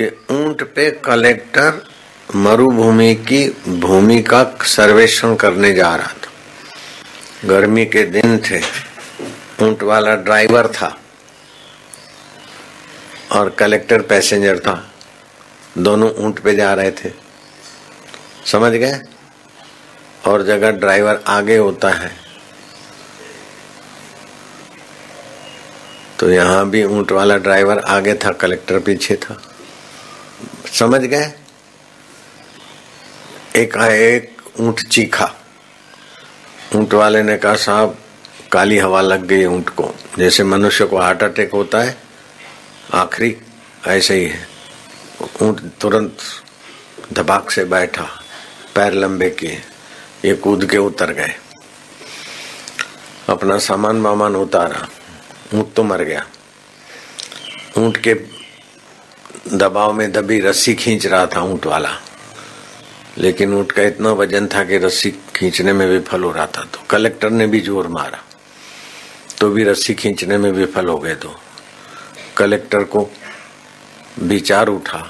कि ऊँट पे कलेक्टर मरुभूमि की भूमि का सर्वेक्षण करने जा रहा था। गर्मी के दिन थे, ऊँट वाला ड्राइवर था और कलेक्टर पैसेंजर था। दोनों ऊँट पे जा रहे थे। समझ गए? और जगह ड्राइवर आगे होता है। तो यहाँ भी ऊँट वाला ड्राइवर आगे था, कलेक्टर पीछे था। समझ गए? एक एक ऊँट चीखा। ऊँट वाले ने कहा, साहब, काली हवा लग गई ऊँट को। जैसे मनुष्य को हार्ट अटैक होता है, आखिरी ऐसे ही है। ऊँट तुरंत धबाक से बैठा, पैर लंबे किए, ये कूद के उतर गए। अपना सामान वामान उतारा, ऊँट तो मर गया। ऊँट के दबाव में दबी रस्सी खींच रहा था ऊँट वाला। लेकिन ऊँट का इतना वज़न था कि रस्सी खींचने में विफल हो रहा था तो कलेक्टर ने भी ज़ोर मारा। तो भी रस्सी खींचने में विफल हो गए तो कलेक्टर को विचार उठा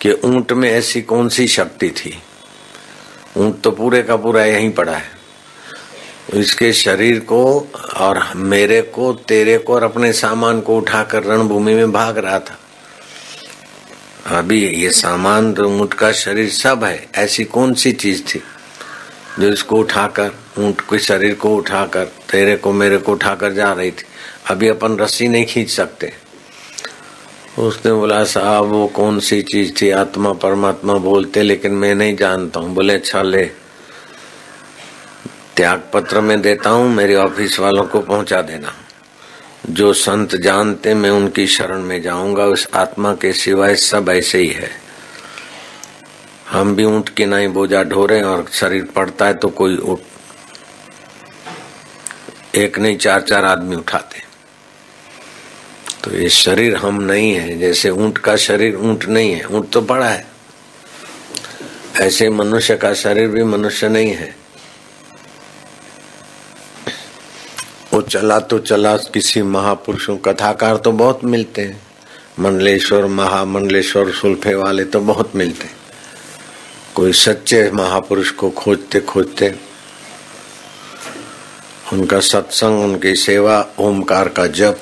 कि ऊँट में ऐसी कौन सी शक्ति थी? ऊँट तो पूरे का पूरा यहीं पड़ा है। इसके शरीर को और मेरे को, तेरे को और अपने सामान को उठाकर रणभूमि में भाग रहा था। अभी ये सामान तो ऊँट का शरीर सब है, ऐसी कौन सी चीज़ थी? जो इसको उठाकर, ऊँट के शरीर को उठाकर, तेरे को मेरे को उठाकर जा रही थी। अभी अपन रस्सी नहीं खींच सकते। उसने बोला, साहब, वो कौन सी चीज़ थी? आत्मा परमात्मा बोलते, लेकिन मैं नहीं जानता हूँ। बोले अच्छा ले। त्याग पत्र में देता हूँ, मेरे ऑफ़िस वालों को पहुँचा देना। जो संत जानते मैं उनकी शरण में जाऊँगा। उस आत्मा के सिवाय सब ऐसे ही है। हम भी ऊँट की नहीं बोझा ढोरे और शरीर पड़ता है तो कोई उठ एक नहीं, चार चार आदमी उठाते। तो ये शरीर हम नहीं है। जैसे ऊँट का शरीर ऊँट नहीं है, ऊँट तो बड़ा है। ऐसे मनुष्य का शरीर भी मनुष्य नहीं है। वो चला तो चला, किसी महापुरुषों कथाकार तो बहुत मिलते हैं। मंडलेश्वर, महामंडलेश्वर, सुल्फे वाले तो बहुत मिलते हैं। कोई सच्चे महापुरुष को खोजते खोजते, उनका सत्संग, उनकी सेवा, ओमकार का जप,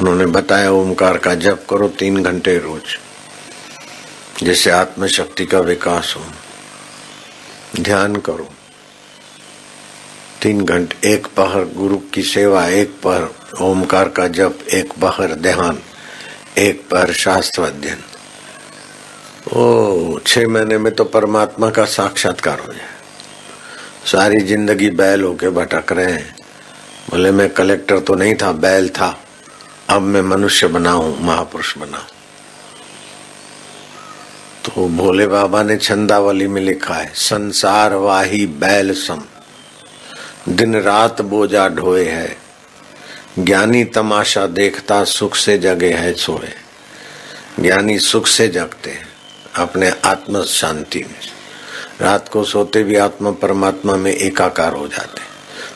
उन्होंने बताया, ओमकार का जप करो तीन घंटे रोज, जिससे आत्मशक्ति का विकास हो। ध्यान करो। तीन घंटे, एक पहर गुरु की सेवा, एक पहर ओमकार का जप, एक पहर ध्यान, एक पहर शास्त्र अध्ययन ओ, छह महीने में तो परमात्मा का साक्षात्कार हो जाए। सारी ज़िंदगी बैल होके भटक रहे हैं। बोले मैं कलेक्टर तो नहीं था, बैल था। अब मैं मनुष्य बना हूँ महापुरुष बना तो भोले बाबा ने छंदावली में लिखा है संसार वाही बैल सम दिन रात बोझा ढोए है। ज्ञानी तमाशा देखता सुख से जगे है सोए। ज्ञानी सुख से जगते हैं अपने आत्म शांति में। रात को सोते भी आत्मा परमात्मा में एकाकार हो जाते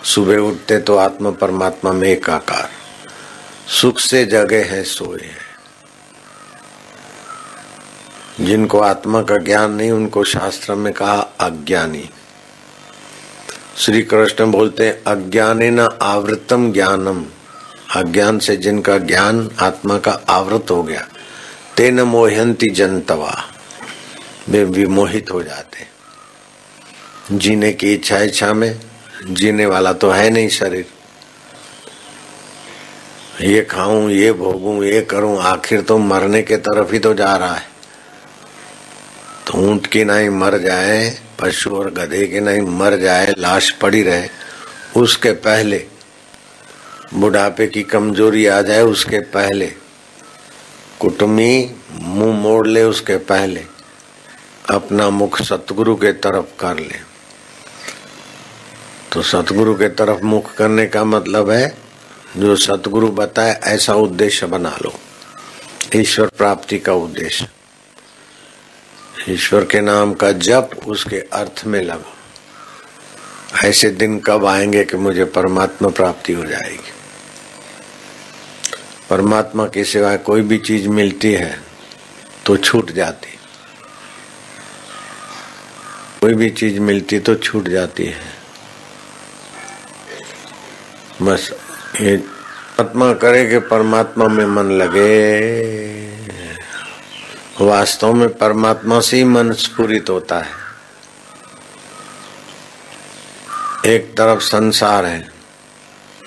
सुबह उठते तो आत्मा परमात्मा में एकाकार। सुख से जगे है सोए है। जिनको आत्मा का ज्ञान नहीं, उनको शास्त्र में कहा अज्ञानी। श्री कृष्ण बोलते हैं, अज्ञाने न आवृतम ज्ञानम। अज्ञान से जिनका ज्ञान आत्मा का आवृत हो गया तेन मोहंती जनतवा। वे विमोहित हो जाते जीने की इच्छा इच्छा में, जीने वाला तो है नहीं शरीर। ये खाऊं, ये भोगूं, ये करूँ, आखिर तो मरने के तरफ़ ही तो जा रहा है। तो ऊँट की नहीं मर जाए पशु और गधे की नहीं, मर जाए, लाश पड़ी रहे, उसके पहले, बुढ़ापे की कमज़ोरी आ जाए, उसके पहले कुटुमी मुँह मोड़ ले, उसके पहले, अपना मुख सतगुरु के तरफ़ कर ले। तो सतगुरु के तरफ़ मुख करने का मतलब है, जो सतगुरु बताए, ऐसा उद्देश्य बना लो। ईश्वर प्राप्ति का उद्देश्य। ईश्वर के नाम का जप उसके अर्थ में लगो। ऐसे दिन कब आएँगे कि मुझे परमात्मा प्राप्ति हो जाएगी? परमात्मा के सिवाय कोई भी चीज़ मिलती है तो छूट जाती। कोई भी चीज़ मिलती तो छूट जाती है। बस ये आत्मा करे कि परमात्मा में मन लगे। वास्तव में परमात्मा से ही मन स्फूरित होता है। एक तरफ़ संसार है,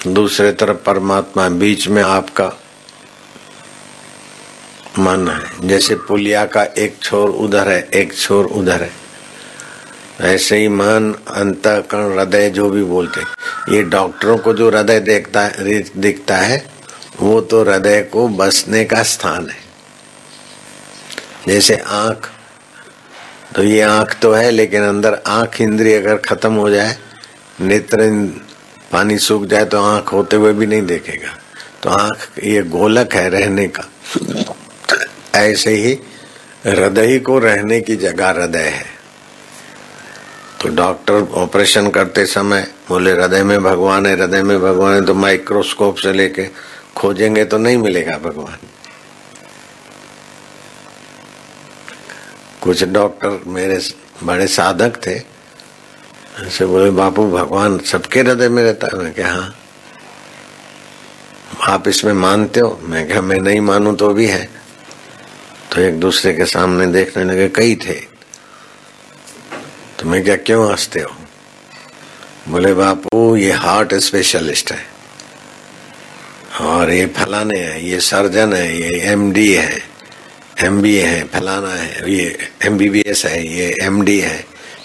दूसरे तरफ़ परमात्मा बीच में आपका मन है। जैसे पुलिया का एक छोर उधर है, एक छोर उधर है। ऐसे ही मन, अंतकरण, हृदय जो भी बोलते ये डॉक्टरों को जो हृदय देखता है, दिखता है, वो तो हृदय को बसने का स्थान है। जैसे आँख। तो ये आँख तो है, लेकिन अंदर आँख इंद्रिय अगर खत्म हो जाए, नेत्र पानी सूख जाए तो आँख होते हुए भी नहीं देखेगा। तो आँख ये गोलक है रहने का। ऐसे ही हृदय को रहने की जगह हृदय है। तो डॉक्टर ऑपरेशन करते समय बोले, हृदय में भगवान है, हृदय में भगवान है। तो माइक्रोस्कोप से लेके खोजेंगे तो नहीं मिलेगा भगवान। कुछ डॉक्टर मेरे बड़े साधक थे। ऐसे बोले, बापू, भगवान सबके हृदय में रहता है। मैं क्या हाँ। आप इसमें मानते हो? मैं क्या मैं नहीं मानू तो भी है। तो एक दूसरे के सामने देखने लगे, कई थे। तो मैं क्या, क्यों हँसते हो? बोले, बापू, ये हार्ट स्पेशलिस्ट है। और ये फलाने है, ये सर्जन है, ये एमडी है। एमबीए है, फलाना है ये एम बी बी एस है, ये एम डी है,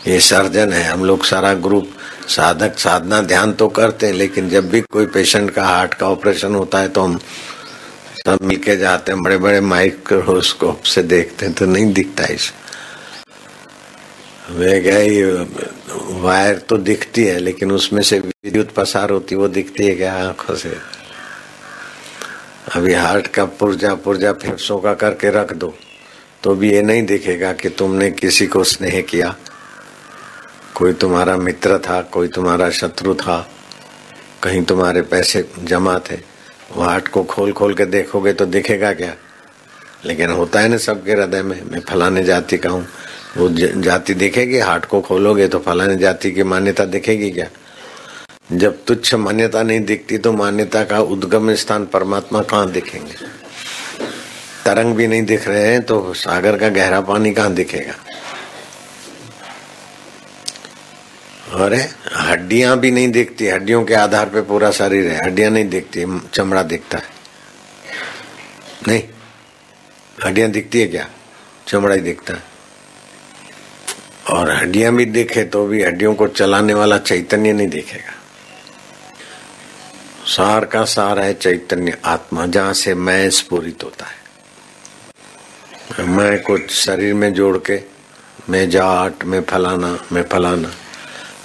ये सर्जन है। हम लोग सारा ग्रुप साधक साधना ध्यान तो करते हैं, लेकिन जब भी कोई पेशेंट का हार्ट का ऑपरेशन होता है तो हम सब मिलके जाते हैं बड़े बड़े माइक्रोस्कोप से देखते हैं तो नहीं दिखता इस। वे गए वायर तो दिखती है, लेकिन उसमें से विद्युत पसार होती वो दिखती है क्या आँखों से? अभी हार्ट का पुर्जा पुर्जा फेफड़ों का करके रख दो। तो भी ये नहीं दिखेगा कि तुमने किसी को स्नेह किया। कोई तुम्हारा मित्र था, कोई तुम्हारा शत्रु था, कहीं तुम्हारे पैसे जमा थे, वो हार्ट को खोल खोल के देखोगे तो दिखेगा क्या? लेकिन होता है ना सबके हृदय में, मैं फलाने जाति का हूँ, वो जाति दिखेगी, हार्ट को खोलोगे तो फलाने जाति की मान्यता दिखेगी क्या? जब तुच्छ मान्यता नहीं दिखती तो मान्यता का उद्गम स्थान परमात्मा कहाँ दिखेंगे? तरंग भी नहीं दिख रहे हैं तो सागर का गहरा पानी कहाँ दिखेगा? अरे हड्डियाँ भी नहीं दिखती, हड्डियों के आधार पे पूरा शरीर है, हड्डियाँ नहीं दिखती, चमड़ा दिखता है। नहीं, हड्डियाँ दिखती है क्या? चमड़ा ही दिखता है। और हड्डियाँ भी दिखे तो भी हड्डियों को चलाने वाला चैतन्य नहीं दिखेगा। सार का सार है, चैतन्य आत्मा, जहाँ से मैं स्पूरित होता है। मैं को शरीर में जोड़ के, मैं जाट, मैं फलाना मैं फलाना,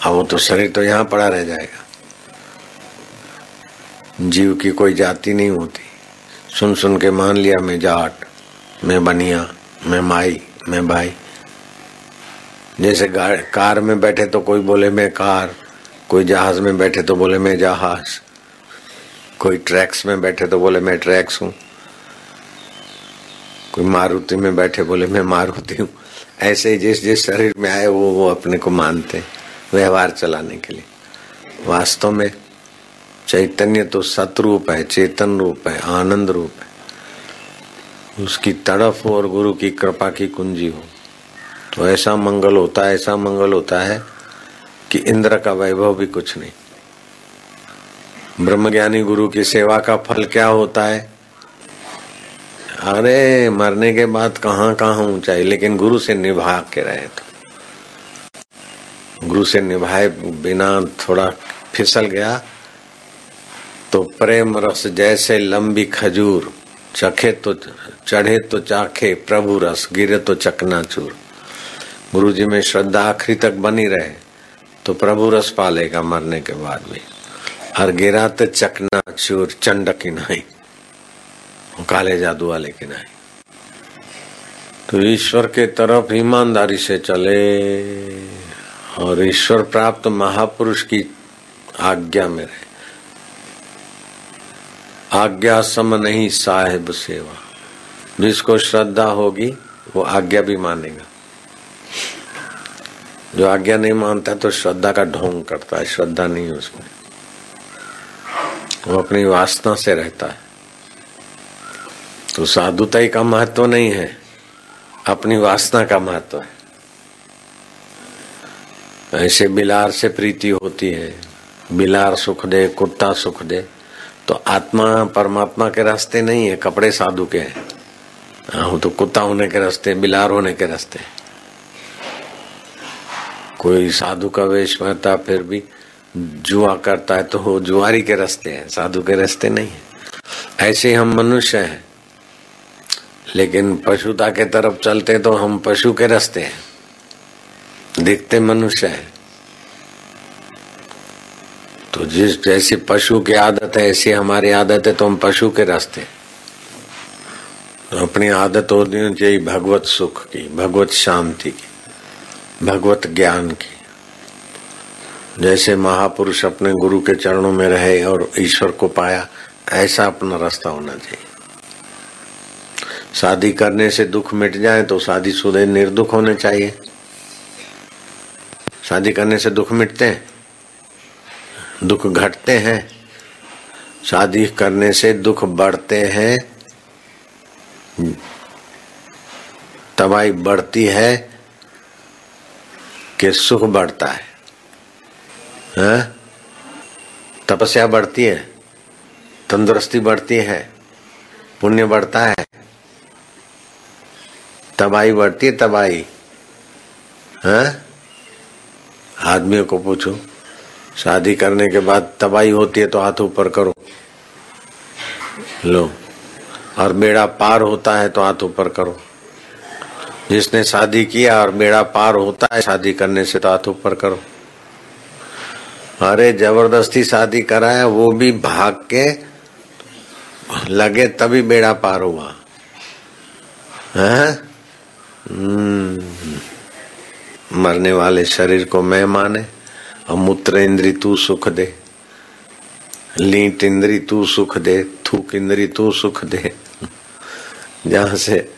अब वो तो शरीर तो यहाँ पड़ा रह जाएगा। जीव की कोई जाति नहीं होती। सुन सुन के मान लिया मैं जाट, मैं बनिया, मैं माई, मैं भाई। जैसे कार में बैठे तो कोई बोले मैं कार, कोई जहाज़ में बैठे तो बोले मैं जहाज़। कोई ट्रैक्स में बैठे तो बोले, मैं ट्रैक्स हूँ। कोई मारुति में बैठे बोले, मैं मारुति हूँ। ऐसे ही जिस जिस शरीर में आए, वो वो अपने को मानते व्यवहार चलाने के लिए। वास्तव में चैतन्य तो सतरूप है, चेतन रूप है, आनंद रूप है। उसकी तड़फ हो और गुरु की कृपा की कुंजी हो। तो ऐसा मंगल होता है, ऐसा मंगल होता है कि इंद्र का वैभव भी कुछ नहीं। ब्रह्मज्ञानी गुरु की सेवा का फल क्या होता है? अरे, मरने के बाद कहाँ कहाँ ऊंचाई? लेकिन गुरु से निभा के रहे तो। गुरु से निभाए बिना थोड़ा फिसल गया तो प्रेम रस जैसे लंबी खजूर, चखे तो चढ़े तो चाखे, प्रभु रस, गिरे तो चकनाचूर। गुरु जी में श्रद्धा आखिरी तक बनी रहे तो प्रभु रस पालेगा मरने के बाद भी। और गिरा तो चकना चूर चंड की नहीं काले जादू वाले की नहीं तो ईश्वर के तरफ़ ईमानदारी से चले, और ईश्वर प्राप्त महापुरुष की आज्ञा में रहे। आज्ञा सम नहीं साहेब सेवा। जिसको श्रद्धा होगी, वो आज्ञा भी मानेगा। जो आज्ञा नहीं मानता तो श्रद्धा का ढोंग करता है, श्रद्धा नहीं उसमें। वो अपनी वासना से रहता है। तो साधुताई का महत्व नहीं है, अपनी वासना का महत्व है। ऐसे बिलार से प्रीति होती है, बिलार सुख दे कुत्ता सुख दे तो आत्मा परमात्मा के रास्ते नहीं है, कपड़े साधु के हैं। हाँ तो कुत्ता होने के रास्ते, बिलार होने के रास्ते। कोई साधु का वेश महता फिर भी जुआ करता है तो वो जुआरी के रास्ते हैं, साधु के रास्ते नहीं है। ऐसे हम मनुष्य हैं। लेकिन पशुता के तरफ़ चलते तो हम पशु के रास्ते हैं। दिखते मनुष्य है। तो जिस जैसी पशु की आदत है, ऐसी हमारी आदत है तो हम पशु के रास्ते तो अपनी आदत होनी चाहिए भगवत सुख की, भगवत शांति की, भगवत ज्ञान की। जैसे महापुरुष अपने गुरु के चरणों में रहे और ईश्वर को पाया, ऐसा अपना रास्ता होना चाहिए। शादी करने से दुख मिट जाए तो शादी शुदा निर्दुख होने चाहिए। शादी करने से दुख मिटते हैं, दुख घटते हैं, शादी करने से दुख बढ़ते हैं, तबाही बढ़ती है कि सुख बढ़ता है। हाँ? तपस्या बढ़ती है, तंदुरुस्ती बढ़ती है, पुण्य बढ़ता है। तबाही बढ़ती है, तबाही। हाँ? आदमियों को पूछो, शादी करने के बाद तबाही होती है तो हाथ ऊपर करो। लो। और बेड़ा पार होता है तो हाथ ऊपर करो। जिसने शादी किया और बेड़ा पार होता है शादी करने से तो हाथ ऊपर करो। अरे ज़बरदस्ती शादी कराया, वो भी भाग के लगे तभी बेड़ा पार हुआ। है? हम्म। मरने वाले शरीर को मैं माने और मूत्र इंद्री तू सुख दे। लीट इंद्री तू सुख दे, थूक इंद्री तू सुख दे। जहाँ से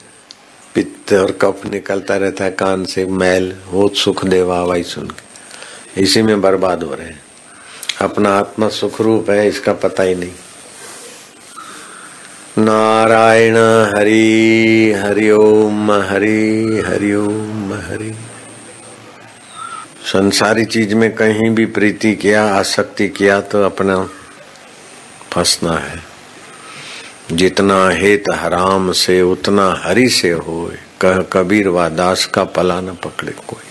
पित्त और कफ निकलता रहता है, कान से मैल, वो सुख दे वाह सुन के। इसी में बर्बाद हो रहे हैं। अपना आत्मा सुख रूप है, इसका पता ही नहीं। नारायण हरि हरिओम हरि हरिओम हरि। संसारी चीज़ में कहीं भी प्रीति किया, आसक्ति किया तो अपना फंसना है। जितना हेत हराम से, उतना हरि से हो कह कबीर व दास का पला न पकड़े कोई।